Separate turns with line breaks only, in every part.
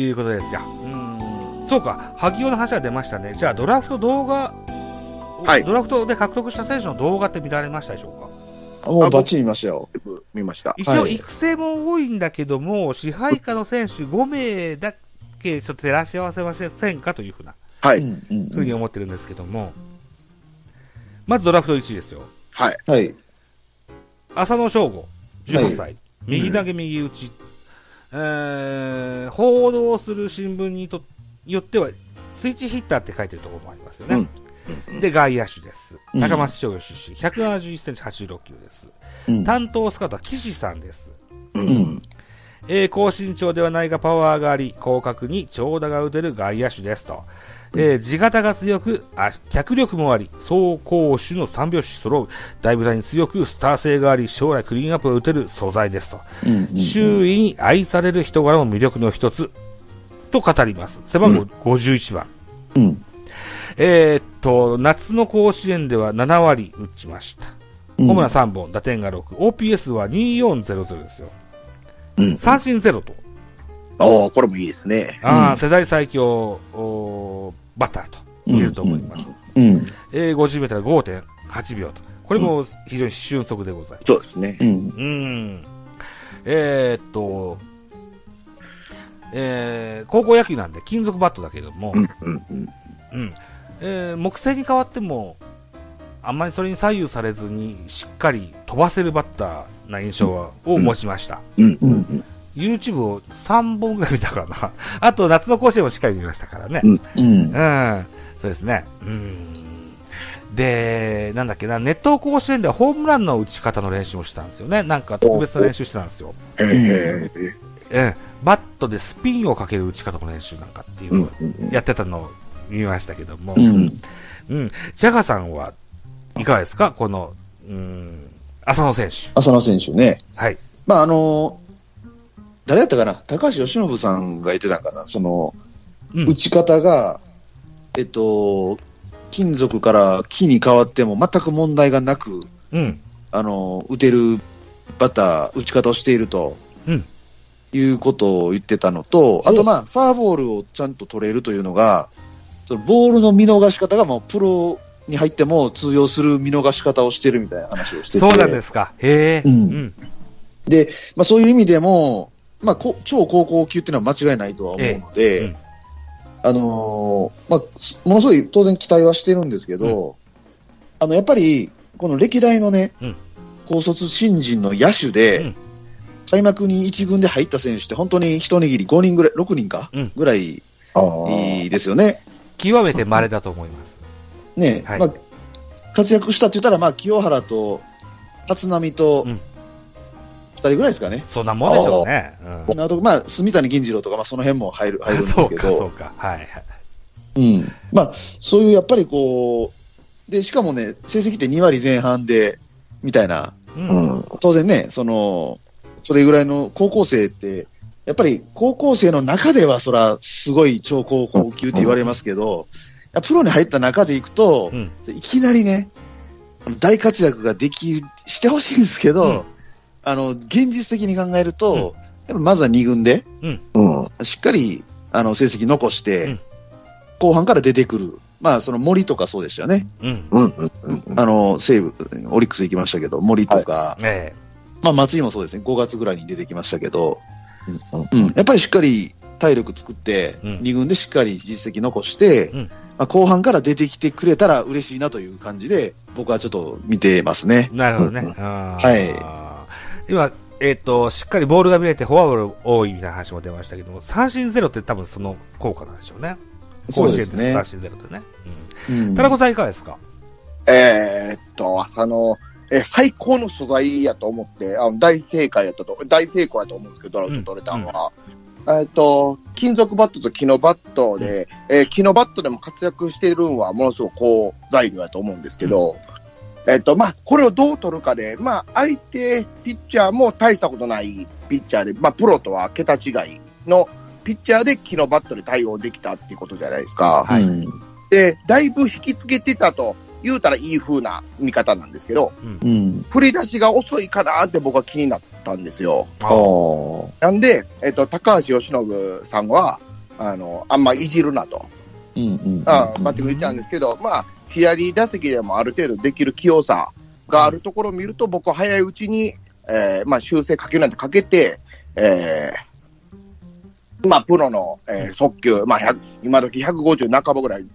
いうことですよ。うん。そうか、萩尾の話が出ましたね。じゃあ、ドラフト動画、
はい
ドラフトで獲得した選手の動画って見られましたでしょうか？
もうバッチリ見ましたよ。
見ました。
一応、
はい
育成も多いんだけども、支配下の選手5名だけちょっと照らし合わせませんかというふうな、
はい。
ふうに思ってるんですけども、まずドラフト1位ですよ。
はい。
はい。
浅野翔吾、18歳、
はい
右投げ右打ち、えー、報道する新聞にとよっては、スイッチヒッターって書いてるところもありますよね。で、外野手です。
うん
高松商業出身、171センチ86キロです。
うん
担当スカウトは岸さんです。
う。
うんん。
えー高身長ではないがパワーがあり、広角に長打が打てる外野手ですと。えー地型が強く、あ脚力もあり、走攻守の三拍子揃う、大舞台に強く、スター性があり、将来クリーンアップを打てる素材ですと。
うんうん
周囲に愛される人柄も魅力の一つ、と語ります。背番号51番。
うん。
えーっと、夏の甲子園では7割打ちました。
うん
ホームラン3本、打点が6。OPS は2400ですよ。
うん。
三振ゼロと。
おー、これもいいですね。
ああ、
うん
世代最強おーバッターと言えると思います。
うん。
えー、50メートル5.8秒と。これも非常に俊足でございます。
そうですね
う。ん。
うん。えーっと、えー、高校野球なんで金属バットだけども、
うん。うん。うん。
うん。えー木製に変わっても、あんまりそれに左右されずに、しっかり飛ばせるバッターな印象はを持ちました。
うん。
う
うんん。
YouTube を3本ぐらい見たかな。あと、夏の甲子園もしっかり見ましたからね。
うん
うん。
うん。そうですね。うん。で、なんだっけな、熱湯甲子園ではホームランの打ち方の練習をしてたんですよね。なんか特別な練習してたんですよ。
ええ。
ええ、バットでスピンをかける打ち方の練習なんかっていう
うん
のを。やってたのを見ましたけども。
うん。
うん。ジャガさんはいかがですか？この、うん、浅野選手。
浅野選手ね。
はい。
まあ、あの、誰やったかな？高橋由伸さんが言ってたんかな？その、
うん
打ち方が、えっと、金属から木に変わっても全く問題がなく、
うん。
あの、打てるバッター、打ち方をしていると。
うん
いうことを言ってたのと、あとまあ、ファーボールをちゃんと取れるというのが、そのボールの見逃し方がもうプロに入っても通用する見逃し方をしてるみたいな話をしてて。
そうなんですか。へえ。
うん
うん。
で、まあそういう意味でも、まあこ超高校級っていうのは間違いないとは思うので、
ええ。うん。
あのーまあ、すものすごい当然期待はしてるんですけど、あの、やっぱり、この歴代のね、
うん。
高卒新人の野手で、
うん。
開幕に1軍で入った選手って本当に一握り5人ぐらい、6人か、
うん。
ぐらい。ですよね。
極めて稀だと思います。
ね、
はい。
まあ、活躍したって言ったら、まあ、清原と立浪と
うん。
2人ぐらいですかね。
そんなもんでしょうね。うん。
あと、まあ、住谷銀次郎とか、まあ、その辺も入る、入るんですけど、
そうか。はいはい。
うん。まあ、そういうやっぱりこう、で、しかもね、成績って2割前半で、みたいな、
うん。
うん。
当然ね、その、それぐらいの高校生って、やっぱり高校生の中ではそら、すごい超高校級って言われますけど、やプロに入った中でいくと、
うん。
いきなりね、大活躍ができ、してほしいんですけど、
うん
あの、現実的に考えると、やっぱまずは2軍で、
うん。
しっかり、あの、成績残して、
うん
後半から出てくる。まあ、その森とかそうでしたよね。
うん。
あの、西武、オリックス行きましたけど、森とか、
え
まあ、松井もそうですね、5月ぐらいに出てきましたけど、
うん
うん、やっぱりしっかり体力作って、
うん
2軍でしっかり実績残して、
うん
まあ、後半から出てきてくれたら嬉しいなという感じで、僕はちょっと見てますね。
えなるほどね。
うん
はい。今、えっ、と、しっかりボールが見れてフォアボール多いみたいな話も出ましたけども、三振ゼロって多分その効果なんでしょうね。
そうですね
甲子園三。振ゼロってね。
うん
うん。田中さんいかがですか？
えーっと、朝の、えー最高の素材やと思って、あの大正解やったと、大成功やと思うんですけど、ドラフト取れたのは。えーっと、金属バットと木のバットで、えー木のバットでも活躍しているのはものすごく好材料やと思うんですけど、えーっと、まあ、これをどう取るかで、まあ、相手ピッチャーも大したことないピッチャーで、まあ、プロとは桁違いのピッチャーで木のバットで対応できたっていうことじゃないですか。
はい
うん
で、だいぶ引きつけてたと言うたらいい風な見方なんですけど、
うん。
振り出しが遅いかなって僕は気になったんですよ。
あ
ああ。
なんで、えっと、高橋由伸さんは、あの、あんまいじるなと、バッティング言ったんですけど、まあ、左打席でもある程度できる器用さがあるところを見ると、僕は早いうちに、えーまあ、修正かけなんてかけて、えーまあ、プロの、えー速球、まあ、100今時150半ばぐらい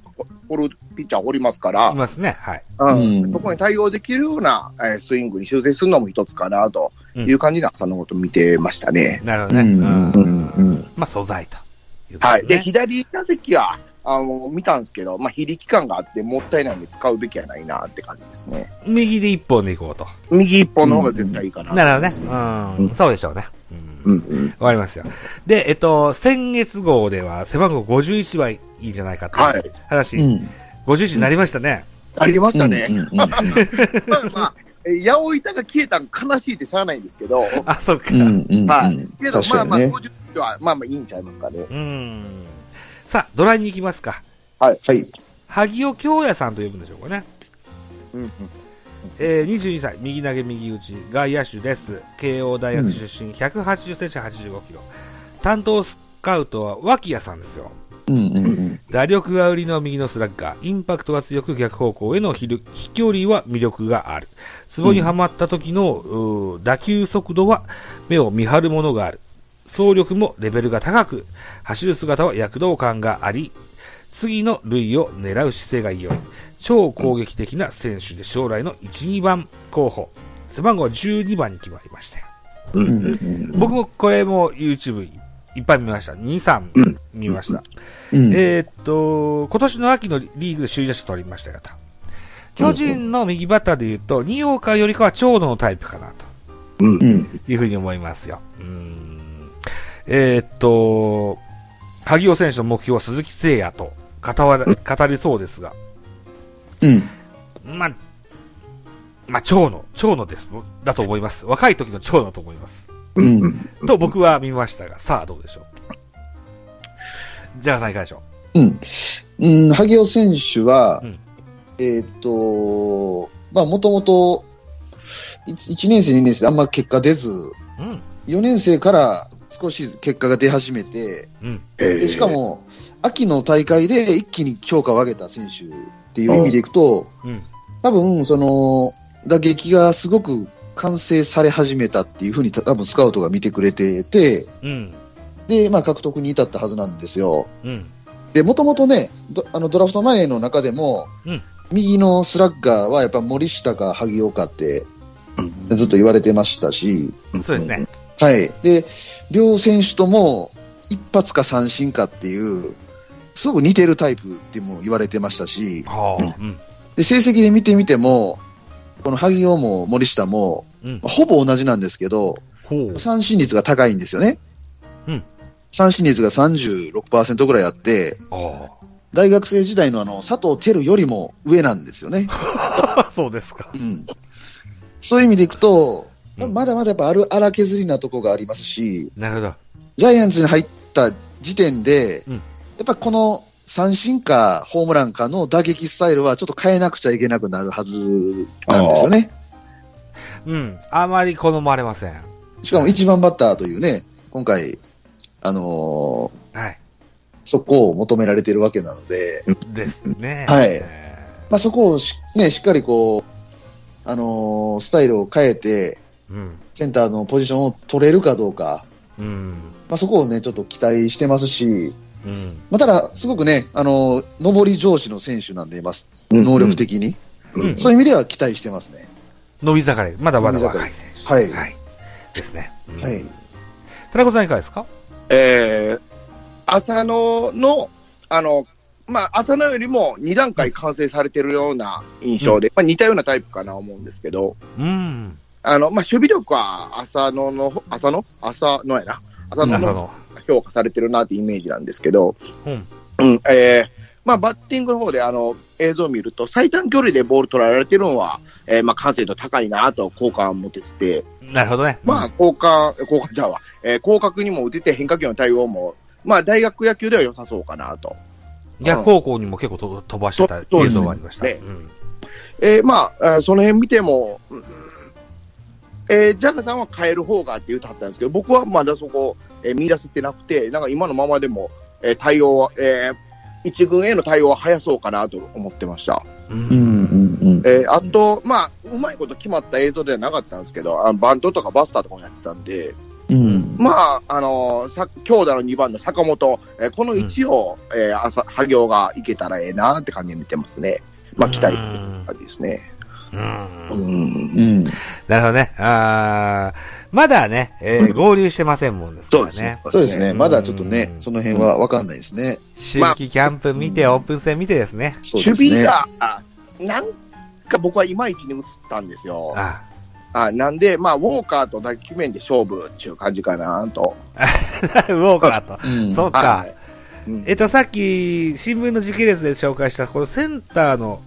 おるピッチャーおりますから
い、ますね。はい。
うん
うん
そこに対応できるような、えースイングに修正するのも一つかなという感じで朝のこと見てましたね。
なるほどね。
うん
うん
うんうん。
まあ、素材ということ
はい。で、
ね。
左打席は、あの、見たんですけど、まあ、非力感があってもったいないんで使うべきはないなって感じですね。
右で一本でいこうと。
右一本の方が絶対いいかな。
なるほどね。うん。
うん
そうでしょうね。うん。
うんうん。
わかりますよ。で、えっと、先月号では背番号51はいいんじゃないかと
はいいう
話、
うん。
51になりましたね。
ありましたね。まあまあ、え八百板が消えたん悲しいってしゃあないんですけど、
あ、そうか。
うんうんうん。
はい。けど、まあまあ、
確かにね。
50は、まあまあいいんちゃいますかね。
うん。さあ、ドライに行きますか。
はい。
萩尾京也さんと呼ぶんでしょうかね。
うんうん。
えー、22歳、右投げ右打ち、外野手です。慶応大学出身、180センチ85キロ。担当スカウトは脇谷さんですよ。
うんうんうん。
打力が売りの右のスラッガー、インパクトが強く逆方向への飛距離は魅力がある。ツボにはまった時の、うー打球速度は目を見張るものがある。走力もレベルが高く、走る姿は躍動感があり、次の塁を狙う姿勢が良い。超攻撃的な選手で将来の1、2番候補。背番号は12番に決まりましたよ。僕もこれも YouTube いっぱい見ました。2、3見ました。
うん。
えーっと、今年の秋のリーグで首位打者取りましたよと。巨人の右バッターで言うと、二岡よりかは長野のタイプかなと。いうふうに思いますよ。うーん。えーっと、萩尾選手の目標は鈴木誠也と語われ 語りそうですが、
うん。
まあ、まあ、長野、長野です。だと思います。若い時の長野だと思います。
うん。
と僕は見ましたが、さあどうでしょう。ジャガーさんいかがでしょ
うん。うん、萩尾選手は、
うん
えーっと、まあ、もともと、1年生、2年生であんま結果出ず、
ううん。
4年生から少し結果が出始めて、
うん。
でしか、も、秋の大会で一気に評価を上げた選手っていう意味でいくと、
うん。
多分、その、打撃がすごく完成され始めたっていうふうに多分スカウトが見てくれてて、
うん。
で、まあ獲得に至ったはずなんですよ。
うん。
で、もともとね、ドあのドラフト前の中でも、
うん
右のスラッガーはやっぱ森下か萩岡ってずっと言われてましたし、
そうですね。
はい。で、両選手とも一発か三振かっていう、すごく似てるタイプっても言われてましたし、
はあ。うん。
で、成績で見てみても、この萩尾も森下も、
うん。
ほぼ同じなんですけど。三振率が高いんですよね。
うん。
三振率が36%ぐらいあって、
あ
大学生時代のあの、佐藤輝よりも上なんですよね。
あ。そうですか。
うん。そういう意味でいくと、
うん
まだまだやっぱある荒削りなとこがありますし、
なるほど。
ジャイアンツに入った時点で、
うん
やっぱこの三振かホームランかの打撃スタイルはちょっと変えなくちゃいけなくなるはずなんですよね。
うん。あまり好まれません。
しかも一番バッターというね、今回、あの
はい。
ーそこを求められてるわけなので、
ですね。
はい
え
まあ、そこをし,、ね、しっかりこう、あのースタイルを変えて、
ーうん。
センターのポジションを取れるかどうか、
うん。
まあ、そこをね、ちょっと期待してますし、
うん。
まあ、ただ、すごくね、あのー上り上司の選手なんでいます。能力的に。
うん。
そういう意味では期待してますね。
伸び盛り。まだまだ若い選手。
はい
はい。ですね。うん
はい。
田中さんいかがですか？
えー、浅野の、あの、まあ、浅野よりも2段階完成されてるような印象で、まあ、似たようなタイプかなと思うんですけど、
うん。
あの、まあ、守備力は浅野の、浅野？浅野やな。浅野の。評価されてるなってイメージなんですけど、
うん。
うん、えー、まあ、バッティングの方であの、映像を見ると、最短距離でボール取られてるのは、えー、まあ、完成度高いなと好感を持ててて、
なるほどね。
まあ、交換、交換ちゃうわ。えー、広角にも打てて変化球の対応も、まあ、大学野球では良さそうかなと。
逆方向にも結構と飛ばしてた映像がありました。
ね
うん
えー、まあ、その辺見ても、うんえー、ジャガさんは変える方がって言うとはったんですけど、僕はまだそこ、えー見出せてなくて、なんか今のままでも、えー対応は、えー一軍への対応は早そうかなと思ってました。
う。
うんんうんうん。
えーあと、まあ、うまいこと決まった映像ではなかったんですけど、あバントとかバスターとかもやってたんで、
うん。
まあ、あのーさ、強打の2番の坂本、えーこの位置を、えー朝、波行がいけたらええなって感じで見てますね。まあ、期待ですね。
う。
うんん。
うん。
なるほどね。あーまだね、えー合流してませんもんですからね。
そうですね。まだちょっとね
う、ん
その辺はわかんないですね。
周期キャンプ見て、
まあ
オープン戦見てですね。
そうですね。
守備が、あなんか僕はいまいちに映ったんですよ。
あ
あなんで、まあ、ウォーカーと打球面で勝負っていう感じかなと。
ウォーカーと。
うん
そうか
はい。うん
えっと、さっき、新聞の時系列で紹介した、このセンターの、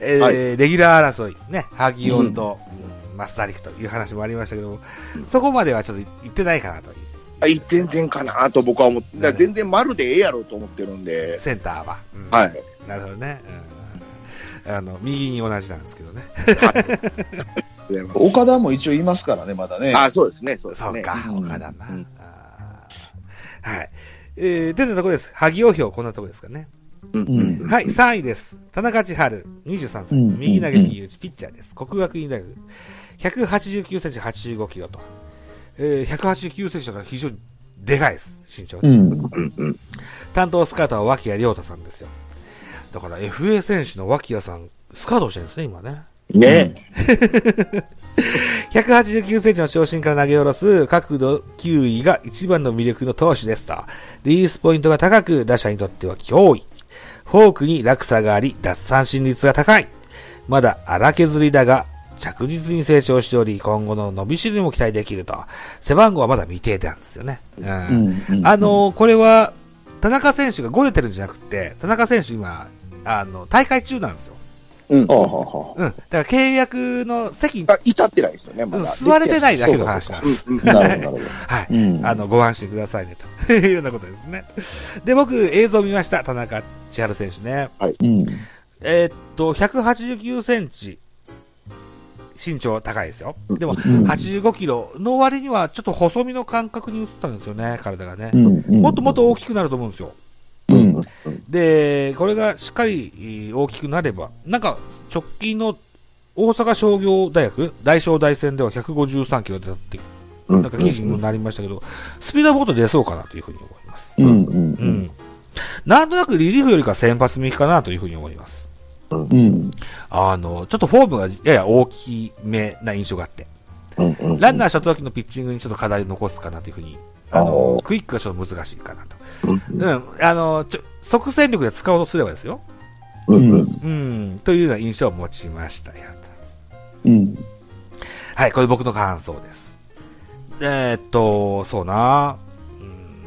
えー
はい
レギュラー争い、ね、萩尾と、うんマスタリクという話もありましたけども、そこまではちょっと行ってないかなという、
あい全然かなと僕は思って、全然丸でええやろうと思ってるんで、
センターは。うん
はい。
なるほどね。うんあの、右に同じなんですけどね。
岡田も一応いますからね、まだね。
あ、そうですね、そうですね。
そうか、
うん
岡田な。はい。えー、出たところです。萩尾票、こんなところですかね。はい、3位です。田中千春、23歳。
うん
右投げ右打ち、ピッチャーです。国学院大学。189センチ85キロと。えー、189センチだから非常にでかいです、身長。
うん。
担当スカートは脇谷亮太さんですよ。だから FA 選手の脇谷さん、スカートをしてるんですね、今ね。
ね
189センチの長身から投げ下ろす角度球威が一番の魅力の投手ですと。リリースポイントが高く、打者にとっては脅威。フォークに落差があり、奪三振率が高い。まだ荒削りだが、着実に成長しており、今後の伸びしろにも期待できると。背番号はまだ未定なんですよね。うん。
うんうん
あ、のーこれは、田中選手が5出てるんじゃなくて、田中選手今、あの、大会中なんですよ。
うん。
うん。だから契約の席に、
あ至ってないですよね、ま
うん
だ。
座れてないだけの話なんです。
なるほど、なるほど。
はい。
うん
あの、ご安心くださいね、と いうようなことですね。で、僕、映像見ました。田中千春選手ね。
うん。
えーっと、189センチ。身長高いですよ。でも、
ん
85キロの割には、ちょっと細身の感覚に移ったんですよね、体がね。もっともっと大きくなると思うんですよ。
うん。
で、これがしっかりえー大きくなれば、なんか、直近の大阪商業大学、大商大戦では153キロ出たって、
うん
なんか記事にもなりましたけど、スピードはもっと出そうかなというふうに思います。
うん。う。
うんん。なんとなくリリーフよりか先発向きかなというふうに思います。
うん。
あの、ちょっとフォームがやや大きめな印象があって、
うんうん
ランナーした時のピッチングにちょっと課題を残すかなというふうに、あの、クイックがちょっと難しいかなと。
うん
うん。あの、ちょ、即戦力で使おうとすればですよ。
うんうん
うん。というような印象を持ちましたよ。
うん。
はい、これ僕の感想です。えーっと、そうな、うん、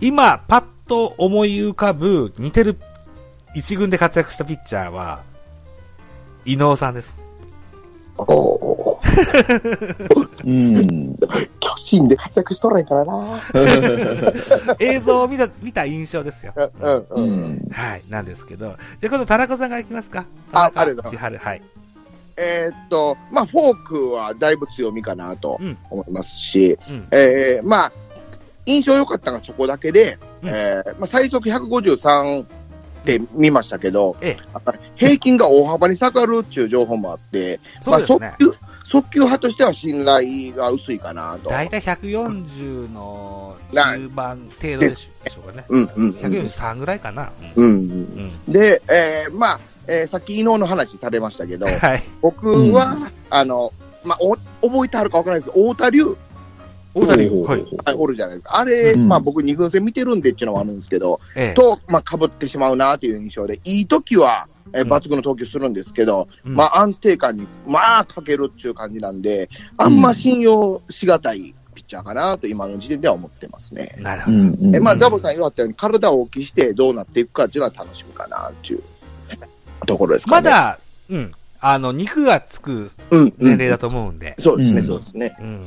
今、パッと思い浮かぶ似てる一軍で活躍したピッチャーは、伊能さんです。
おー
うん。
巨人で活躍しとらんからな。
映像を見た、見た印象ですよ。
うん
う
うん。
ん。
はい、なんですけど。じゃあ今度田中さんからいきますか。
あありがとうござ
千春、はい。
えーっと、まあ、フォークはだいぶ強みかなと
うん
思いますし、
うん。
えーまあ、印象良かったのがそこだけで、
うん
えーまあ、最速153って見ましたけど、
ええ
平均が大幅に下がるっていう情報もあって、
そうですね。
まあ、速球、派としては信頼が薄いかなと。
だいたい140の中盤程度でしょうかね。
うんうんうん
143ぐらいかな。
うんうん
うん。
で、えーまあ、えーさっき伊能の話されましたけど、
はい。
僕は、あの、まあ、お覚えてあるかわからないですけど、太田龍、
大谷はい。
はいおるじゃないですか。あれ、
うん
まあ僕二軍戦見てるんでっていうのはあるんですけど、
ええ。
と、まあ被ってしまうなという印象で、いい時は、え抜群の投球するんですけど、
うん
まあ安定感に、まあかけるっていう感じなんで、あんま信用しがたいピッチャーかなと今の時点では思ってますね。
なるほど。
うん。うん
えまあザボさん言われたように体を大きしてどうなっていくかっていうのは楽しみかなっていうところですかね。
まだ、うん。あの、肉がつく
うん、うん
年齢だと思うんで、
そうですね、
うん
そうですね。
うん。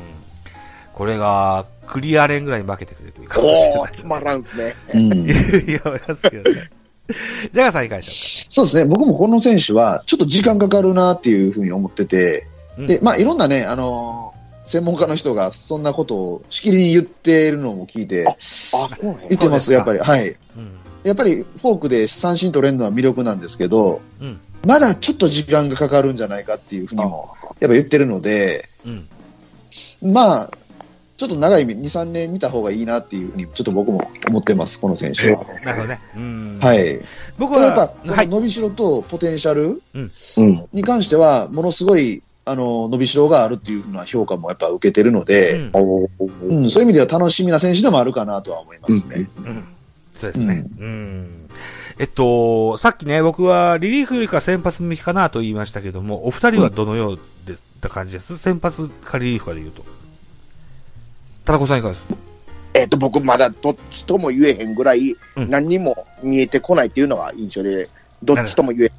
これが、クリアレンぐらいに負けてくれるといいかもしれない。
おまらんですね。
うん。
いや、思いますけどね。ジャガーさんいかがでし
そうですね。僕もこの選手は、ちょっと時間かかるなっていうふうに思ってて、
うん
で、まあ、いろんなね、あのー専門家の人がそんなことをしきりに言っているのも聞いて、
あ、そうなんや
言ってます、やっぱり。はい。
うん。
やっぱりフォークで三振取れるのは魅力なんですけど、
うん。
まだちょっと時間がかかるんじゃないかっていうふうにも、やっぱ言ってるので、
うん。
まあ、ちょっと長い目、2、3年見た方がいいなっていうふうに、ちょっと僕も思ってます、この選手は。
なるほどね。うん。
はい。
僕は
ただやっぱ、、伸びしろとポテンシャル
うん。
に関しては、ものすごい、あの、伸びしろがあるっていうふうな評価もやっぱ受けてるの
う
で、
ん
お
うん、そういう意味では楽しみな選手でもあるかなとは思いますね。
うんそうですね。うん。えっと、さっきね、僕はリリーフよりか先発向きかなと言いましたけども、お二人はどのようでった感じです、先発かリリーフかで言うと。田中さんいかがです？
えっと、僕まだどっちとも言えへんぐらい、
うん
何にも見えてこないっていうのが印象で、どっちとも言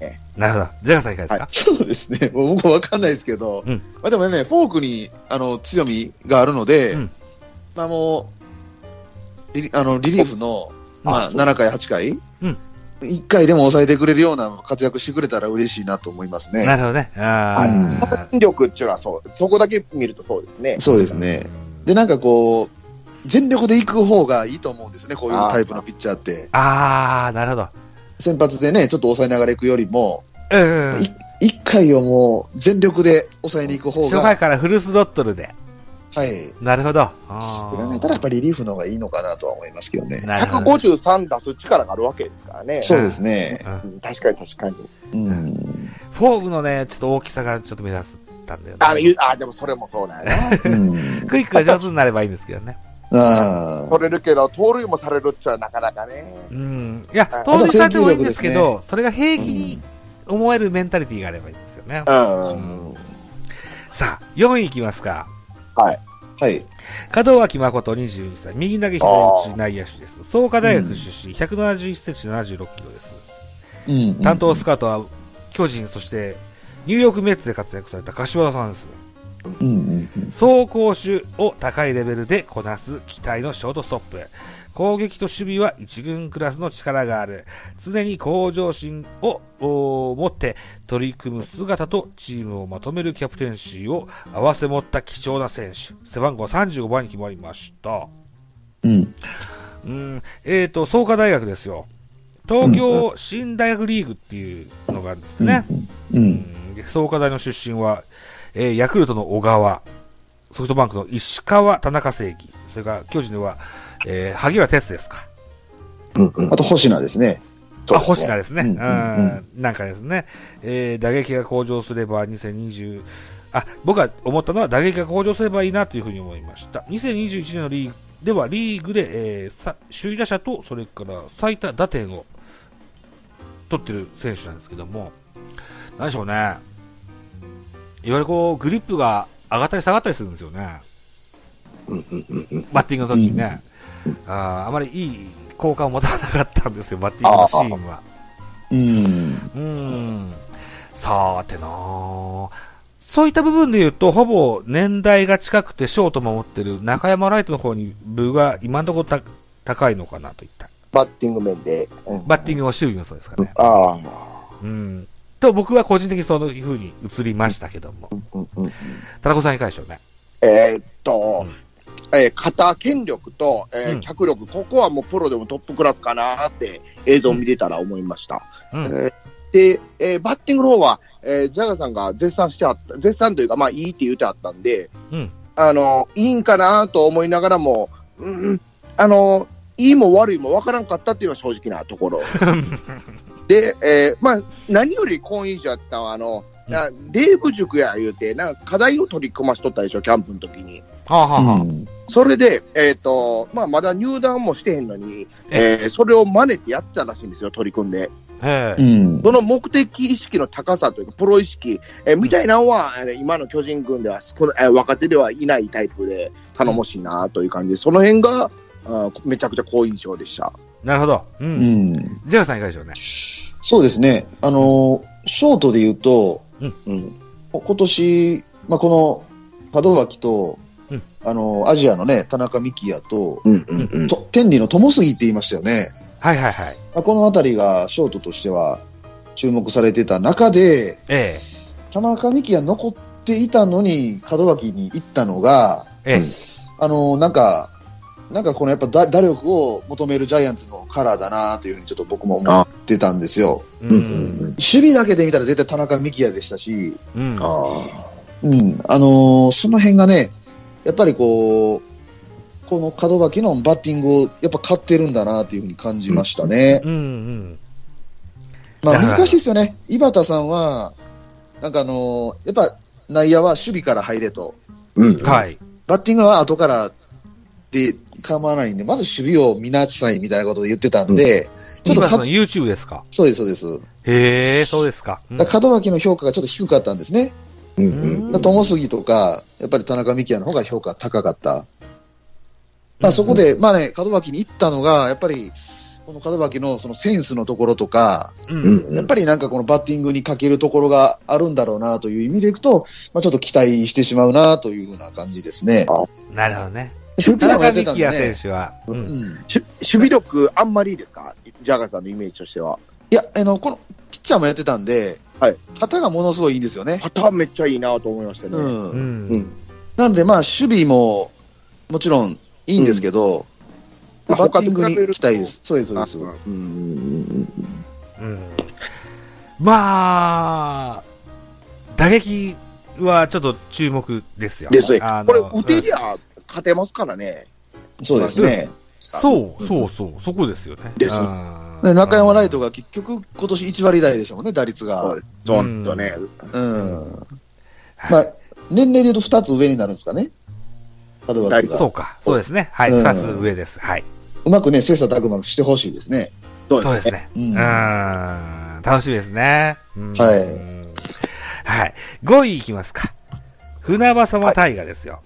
え
なるほど。ジャガーさんいかがですか、
そうですね。もう僕わかんないですけど、
うん
まあでもね、フォークに、あの、強みがあるので、
うん
まあもう、リリあの、リリーフの、まあ、
そう
7回、8回、
うん
1回でも抑えてくれるような活躍してくれたら嬉しいなと思いますね。
なるほどね。あ
うん
ー
戦力っていうのはそう、そこだけ見るとそうですね。
そうですね。で、なんかこう、全力で行く方がいいと思うんですね、こういうタイプのピッチャーって。
あー、なるほど。
先発でね、ちょっと抑えながら行くよりも、
うん。
い1回をもう全力で抑えに行く方
初
が、
回からフルスロットルで。
はい。
なるほど。あ
考えたらやっぱりリリーフの方がいいのかなとは思いますけどね。
なるほど。
153出す力があるわけですからね。
そうですね。
うん
うん確かに確かに。
うん。
フォークのね、ちょっと大きさがちょっと目立ったんだよね。
ああ、でもそれもそうだよな。
うん。
クイックが上手になればいいんですけどね。
あ
取れるけど、盗塁もされるっちゃなかなかね。
うん。いや
あ、
当然されてもいいんですけ
あ
ど、それが平気に思えるメンタリティがあればいいんですよね。
うん。
さあ、4位いきますか。
はい。
あ。はい。
門脇誠22歳、右投げ左打ち内野手です。創価大学出身、171センチ76キロです。
うん。
担当スカートは巨人、そしてニューヨークメッツで活躍された柏田さんです。
うんうんうん。
走攻守を高いレベルでこなす期待のショートストップ。攻撃と守備は一軍クラスの力がある。常に向上心をお持って取り組む姿とチームをまとめるキャプテンシーを合わせ持った貴重な選手。背番号35番に決まりました。
うん。
うん、えっ、と、創価大学ですよ。東京新大学リーグっていうのがあるんですね。
う。
うんんで創価大の出身は、えーヤクルトの小川、ソフトバンクの石川、田中正義、それから巨人では、えー萩原哲ですか。
うんうん
あと、星名ですね。
あ、星名ですね。う
ん
なんかですね、えー打撃が向上すれば2020、あ、僕が思ったのは打撃が向上すればいいなというふうに思いました。2021年のリーグでは、リーグで、えーさ首位打者と、それから最多打点を取ってる選手なんですけども、何でしょうね。いわゆるこう、グリップが上がったり下がったりするんですよね。バッティングの時にね。あーあまりいい効果を持たなかったんですよ、バッティングのシーンは。
うん。
うーん。さーてなーそういった部分で言うと、ほぼ年代が近くてショート守ってる中山ライトの方に部が今のところた高いのかなといった。
バッティング面で。うん
バッティングも守備もそうですかね。
ああ。
うん。と僕は個人的にそういう風に映りましたけども。
うんうん
田中さんいかがでしょうね？
えーっと、
うん
えー肩権力と、えー
うん
脚力、ここはもうプロでもトップクラスかなって映像を見てたら思いました。
うん。
えーで、えーバッティングの方は、えージャガーさんが絶賛してあった、絶賛というか、まあいいって言ってあったんで、
うん。
あの、いいんかなと思いながらも、うん、あの、いいも悪いも分からんかったっていうのは正直なところです。で、えーまあ、何より好印象やったのは、あの、なデーブ塾や言うて、なんか課題を取り組ましとったでしょ、キャンプの時に。
はあ、はあはあ、
それで、えっ、と、まあ、まだ入団もしてへんのに、えーそれを真似てやってたらしいんですよ、取り組んで。
へえ。
うん。
その目的意識の高さというか、プロ意識、えーみたいなのは、えー今の巨人軍では少な、えー若手ではいないタイプで、頼もしいなという感じで、その辺が、あーめちゃくちゃ好印象でした。
なるほど。う。
うんん。
ジェラさんいかがでしょうね？
そうですね。あの、ショートで言うと、
うん。
今年、まあ、この門脇と、
うん
あの、アジアのね、田中幹也と、
うんうんうん。
と天理の友杉って言いましたよね。
はいはいはい。
まあ、このあたりがショートとしては注目されてた中で、
え
田中幹也残っっていたのに、門脇に行ったのが、
ええ。
あの、なんか、なんかこのやっぱ打打力を求めるジャイアンツのカラーだなというふうにちょっと僕も思ってたんですよ。
う
うん
ん。
守備だけで見たら絶対田中幹也でしたし、
うん。
あ
うん、あのーその辺がね、やっぱりこう、この門脇のバッティングをやっぱ勝ってるんだなというふうに感じましたね。
うん。うん。
まあ
だから
難しいですよね。井端さんは、なんかあのーやっぱ内野は守備から入れと。
うん。
はい。
バッティングは後からで構わないんで、まず守備を見なさいみたいなことで言ってたんで、ちょっと
YouTube ですか？
そうです、そうです。
へえ、そうですか。うん
門脇の評価がちょっと低かったんですね。
うん
う
うん
友杉とか、やっぱり田中幹也の方が評価高かった。まあそこで、まあね、門脇に行ったのが、やっぱり、この門脇のそのセンスのところとか、
うん。
やっぱりなんかこのバッティングにかけるところがあるんだろうなという意味でいくと、まあちょっと期待してしまうなというふうな感じですね。
なるほどね。
守
田中
備もやってたん
幹也選。手は。う。
うん
守備力あんまりいいですか？ジャガーさんのイメージとしては。
いや、あの、この、ピッチャーもやってたんで、
はい。
肩がものすごいいいんですよね。
パターンめっちゃいいなと思いましたね。
う。
うん。
うんん。
なので、まあ、守備も、もちろんいいんですけど、
うん
バッティングに期待です。そうです、そうです。
まあ、打撃はちょっと注目ですよ。
ですね
あ。の
これ、打て
うん
りゃ勝てますからね。
そうですね。
そう、そうそう、そこですよね。
です
中山ライトが結局、今年1割台でしたもんね、打率が
そうで。す。そうなんですよね。
うん。まあ、年齢で言うと2つ上になるんですかね。門脇が。
そうか、そうですね。はい、
うん
二つ上です。はい。
うまくね、切磋琢磨してほしいですね。
そ
そうです。ね。
う
うんん。楽しみですね。うん
はい
はい。5位いきますか。船場様大河ですよ。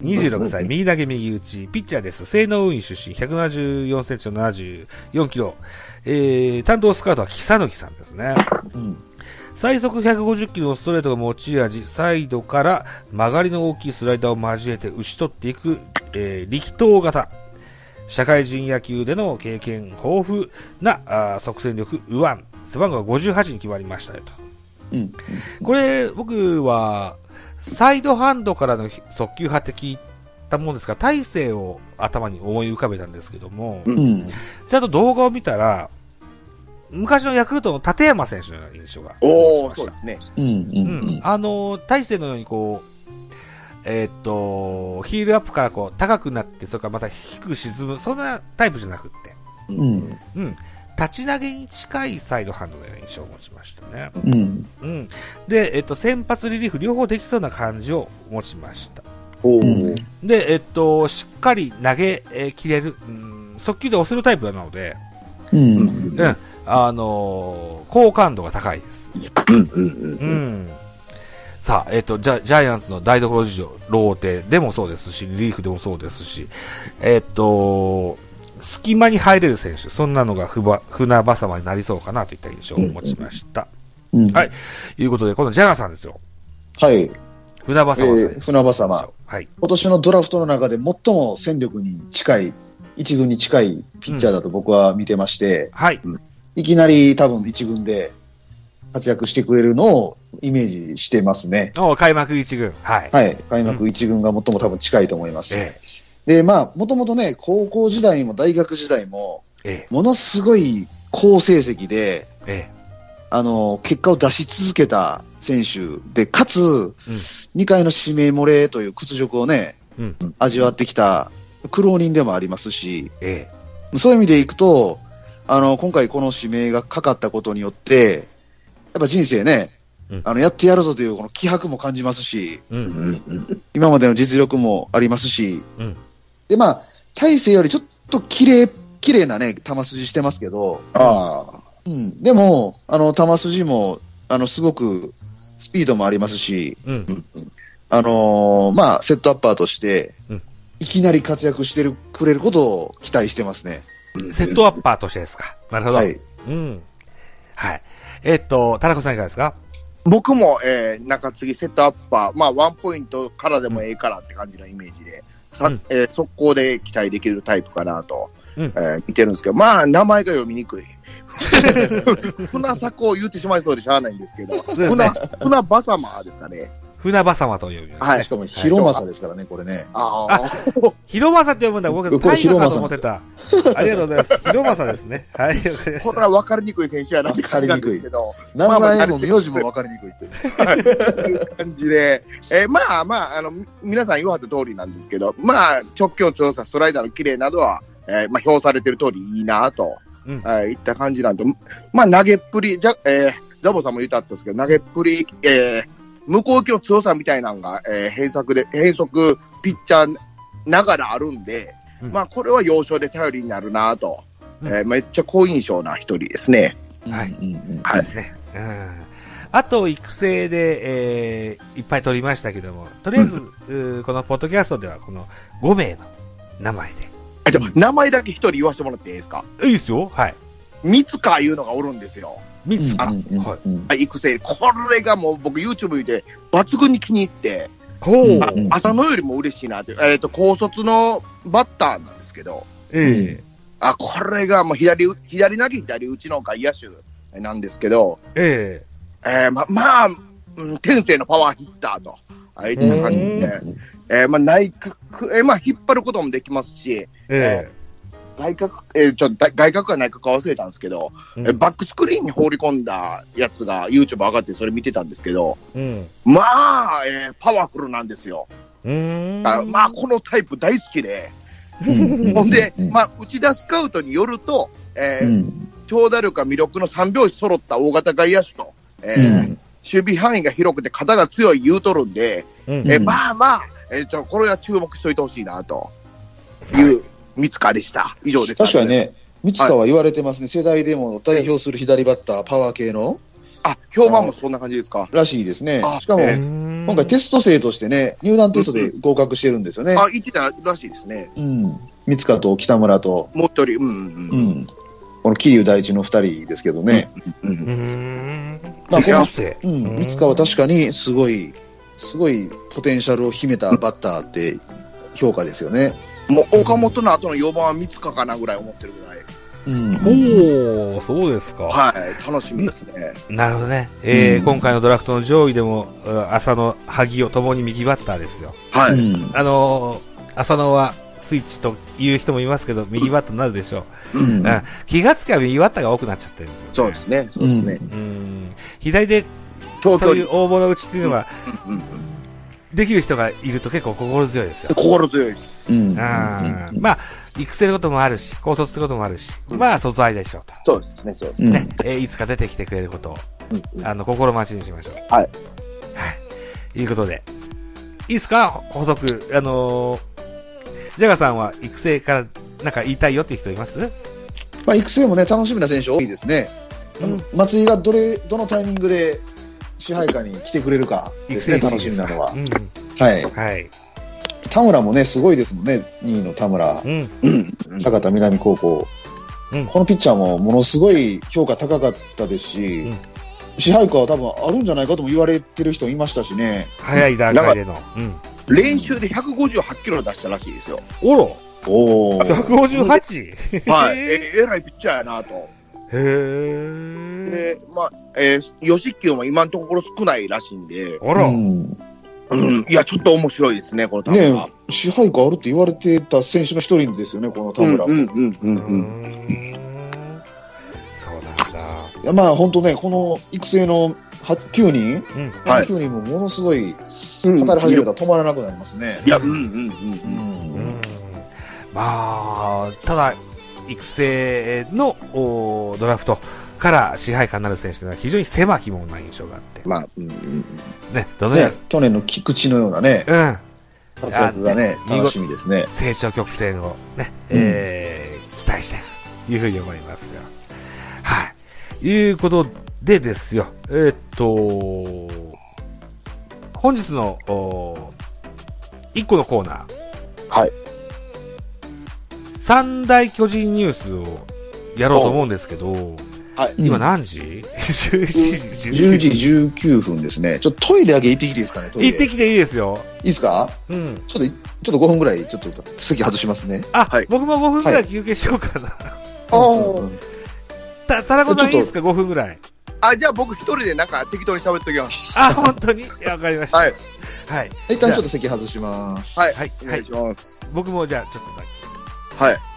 26歳、右投げ右打ち、ピッチャーです。西能運輸出身、174センチと74キロ。えー、担当スカウトは木佐木さんですね。
うん。
最速150キロのストレートが持ち味、サイドから曲がりの大きいスライダーを交えて打ち取っていく、えー力投型。社会人野球での経験豊富なあー即戦力、右腕。背番号が58に決まりましたよと。
うん。
これ、僕は、サイドハンドからの速球派って聞いたもんですが、体勢を頭に思い浮かべたんですけども、
うん
うん。
ちゃんと動画を見たら、昔のヤクルトの立山選手のような印象が。
おー、そうですね。
うん。う。
うんん。あの、大勢のようにこう、えーっと、ヒールアップからこう、高くなって、それからまた低く沈む、そんなタイプじゃなくって、
うん。
うん。立ち投げに近いサイドハンドのような印象を持ちましたね。
うん。
うん。で、えっと、先発リリーフ両方できそうな感じを持ちました。で、えっと、しっかり投げ、えー切れる、うん、速球で押せるタイプなので、
う。
うん
うん、あのー好感度が高いです。
うんうん
うん。さあ、えっ、と、ジャジャイアンツの台所事情、ローテでもそうですし、リリーフでもそうですし、えっ、と、隙間に入れる選手、そんなのがふば船場様になりそうかなといった印象を持ちました。
うん。
はい。いうことで、このジャガーさんですよ。
はい。
船場様
えー船場様。
はい。
今年のドラフトの中で最も戦力に近い、一軍に近いピッチャーだと僕は見てまして、
はい。
いきなり多分一軍で活躍してくれるのをイメージしてますね。
お開幕一軍。はい。
はい。開幕一軍が最も多分近いと思います。
え
で、まあ、もともとね、高校時代も大学時代も、
ええ。
ものすごい好成績で、
ええ。
あの、結果を出し続けた選手で、かつ、
うん。
2回の指名漏れという屈辱をね、
うん。
味わってきた苦労人でもありますし、
え
そういう意味でいくと、あの、今回この指名がかかったことによって、やっぱ人生ね、
うん。
あの、やってやるぞというこの気迫も感じますし、
えうん。
うんうん。
今までの実力もありますし、
うん
で、まあ、大勢よりちょっと綺麗、綺麗なね、球筋してますけど、
ああ。
うん、でも、あの、球筋も、あの、すごくスピードもありますし、
うん。
あのーまあ、セットアッパーとして
うん、
いきなり活躍してるくれることを期待してますね。
セットアッパーとしてですか。なるほど。
はい。
うん。はい。えっと、田中さんいかがですか？
僕も、えー、中継ぎセットアッパー、まあ、ワンポイントからでもええからって感じのイメージで、さ
うん
えー速攻で期待できるタイプかなと、
うん
えー見てるんですけど、まあ、名前が読みにくい。船迫を言ってしまいそうでしゃあないんですけど、
そうです
船
ね。、
船バサマーですかね。
船場様と呼びます、ね。
はい
しかも、広政ですからね、これね。
あ
あ広政って呼ぶんだ。僕、大河かと思ってた。ありがとうございます。広政ですね。はい、わかりまし
これ
た。
は分かりにくい選手やなって感じなんですけど、
名前も名字も分かりにくいという。
い う感じで、えーまあまあ、あの、み皆さん言わはった通りなんですけど、まあ、直球の調査、ストライダーの綺麗などは、えーまあ、評されてる通りいいなと、
うん
えーいった感じなんで、まあ、投げっぷり、じゃ、えーザボさんも言ったんですけど、投げっぷり、えー向こう向きの強さみたいなのが、えー変則で、変則ピッチャーながらあるんで、
うん
まあ、これは要所で頼りになるなと、
うん
えーめっちゃ好印象な一人ですね。
はいですね。うん。あと、育成で、えー、いっぱい取りましたけども、とりあえず、うーこのポッドキャストでは、この5名の名前
あ、じゃあ名前だけ一人言わせてもらっていいですか？
で。いいですよ。はい。
三塚いうのがおるんですよ。
三つか。
うん
はい。
育成。これがもう僕 YouTube 見て抜群に気に入って、
ほう。
うん
あ浅野よりも嬉しいなって、えっ、と、高卒のバッターなんですけど、
え
あ、これがもう左、左投げ左打ちの外野手なんですけど、
ええ。
えーま、まあ、うん天性のパワーヒッターと、ああいった感じで、えーまあ内角、えーまあ引っ張ることもできますし、
ええ
外角、えーちょっとだ外角か内角か忘れたんですけど、
うん。
えバックスクリーンに放り込んだやつが YouTube 上がってそれ見てたんですけど、
うん。
まあ、えーパワフルなんですよ。あまあ、このタイプ大好きで、
う ん
ほんで、
うん
まあ、内田スカウトによると、えー
うん。
長打力が魅力の三拍子揃った大型外野手と、えー
うん。
守備範囲が広くて肩が強い言うとるんで、
うん。
えー
うん
まあまあ、えーちょこれは注目しといてほしいな、という三塚でした。以上です。
確かに。ね、三塚は言われてますね、世代でも代表する左バッター、パワー系の
あ、評判もそんな感じですか？
らしいですね
あ。
しかも、
え
今
今回テスト生としてね、入団テストで合格してるんですよね。
あ、言ってたらしいですね。
うん。三塚と北村と、
もう一人、うん、う。
うんん。この桐生第一の二人ですけどね。
うん
うーん。
まあ
この生
うん。三塚は確かにすごい、すごいポテンシャルを秘めたバッターって評価ですよね。
もう岡本の後の4番は三塚かなぐらい思ってるぐらい。
うん。
おおそうですか。
はい、楽しみですね。
なるほどね。えー
うん
今回のドラフトの上位でも、うん浅野、萩尾ともに右バッターですよ。
はい。
うん
あのー浅野はスイッチという人もいますけど、右バッターになるでしょう。
うん
うん気がつけば右バッターが多くなっちゃってるんですよ、ね。
そうですね、そうですね。
うん。左で、
東京に
そういう。大物打ちっていうのは、
うんうん
できる人がいると結構心強いですよ。
心強いです。
うん。
あーまあ、育成こともあるし、高卒ってこともあるし、
うん
まあ、卒愛でしょうと。
そうですね、そうです。
うん
ね、えーいつか出てきてくれることを、
うんうん
あの、心待ちにしましょう。
はい。
はい。いうことで。いいですか？補足。あのー、ジャガさんは育成からなんか言いたいよっていう人います？
まあ、育成もね、楽しみな選手多いですね。
うん
松井がどれ、どのタイミングで支配下に来てくれるかですね、楽しみなのは
う。んうん。
はい。
はい。
田村もね、すごいですもんね、2位の田村
う。ん。
うん。
坂田南高校、
うん
このピッチャーもものすごい評価高かったですし、
うん
支配下は多分あるんじゃないかとも言われてる人いましたしね。
早い段階での。うん。
練習で158キロ出したらしいですよ。
おろ
おお。
158?
はい。
へ
ええらいピッチャーやなと。
ー。
で、まあ、えー、吉球も今のところ少ないらしいんで、
あら。
うん
うん。いや、ちょっと面白いですね、この田村。
ね支配下あるって言われてた選手の一人ですよね、この田村。
うんうんうん
う
うんうん。
ん。そうなんだ。
いやまあ本当ね、この育成のは9人、
うん。
はい
9人もものすごい
うん
働き始めたら止まらなくなりますね。
いや、うんうんうん
う
うん。
うんんまあ、ただ、育成のおドラフトから支配下になる選手というのは非常に狭きものな印象があって。
まあ、うんうん
ね、どのよう
ね、去年の菊池のようなね、
な、
活躍がね、楽しみですね
うん、。成長曲線をね、
うん
えー、期待したいというふうに思いますよ。はい。いうことでですよ、えーっと、本日の、お一個のコーナー。
はい。
三大巨人ニュースをやろうと思うんですけど、
はい。
今何時 ?10 時
10時19分ですね。ちょっとトイレだけ行ってきていいですかね、トイレ。い
行ってきていいですよ。
いですか？
うん。
ちょっと、ちょっと5分ぐらい、ちょっと席外しますね。
あ、
はい
僕も5分くらい休憩しようかな。
あ
うん
た、たらこさんいいですか ?5 分ぐらい。
あ、じゃあ僕一人でなんか適当に喋っときます。
あ、本当に？わかりました。
はい。
はい。
一旦ちょっと席外します。
はい。
はい
お願いします。
僕もじゃあ、ちょっとだけ。
はい。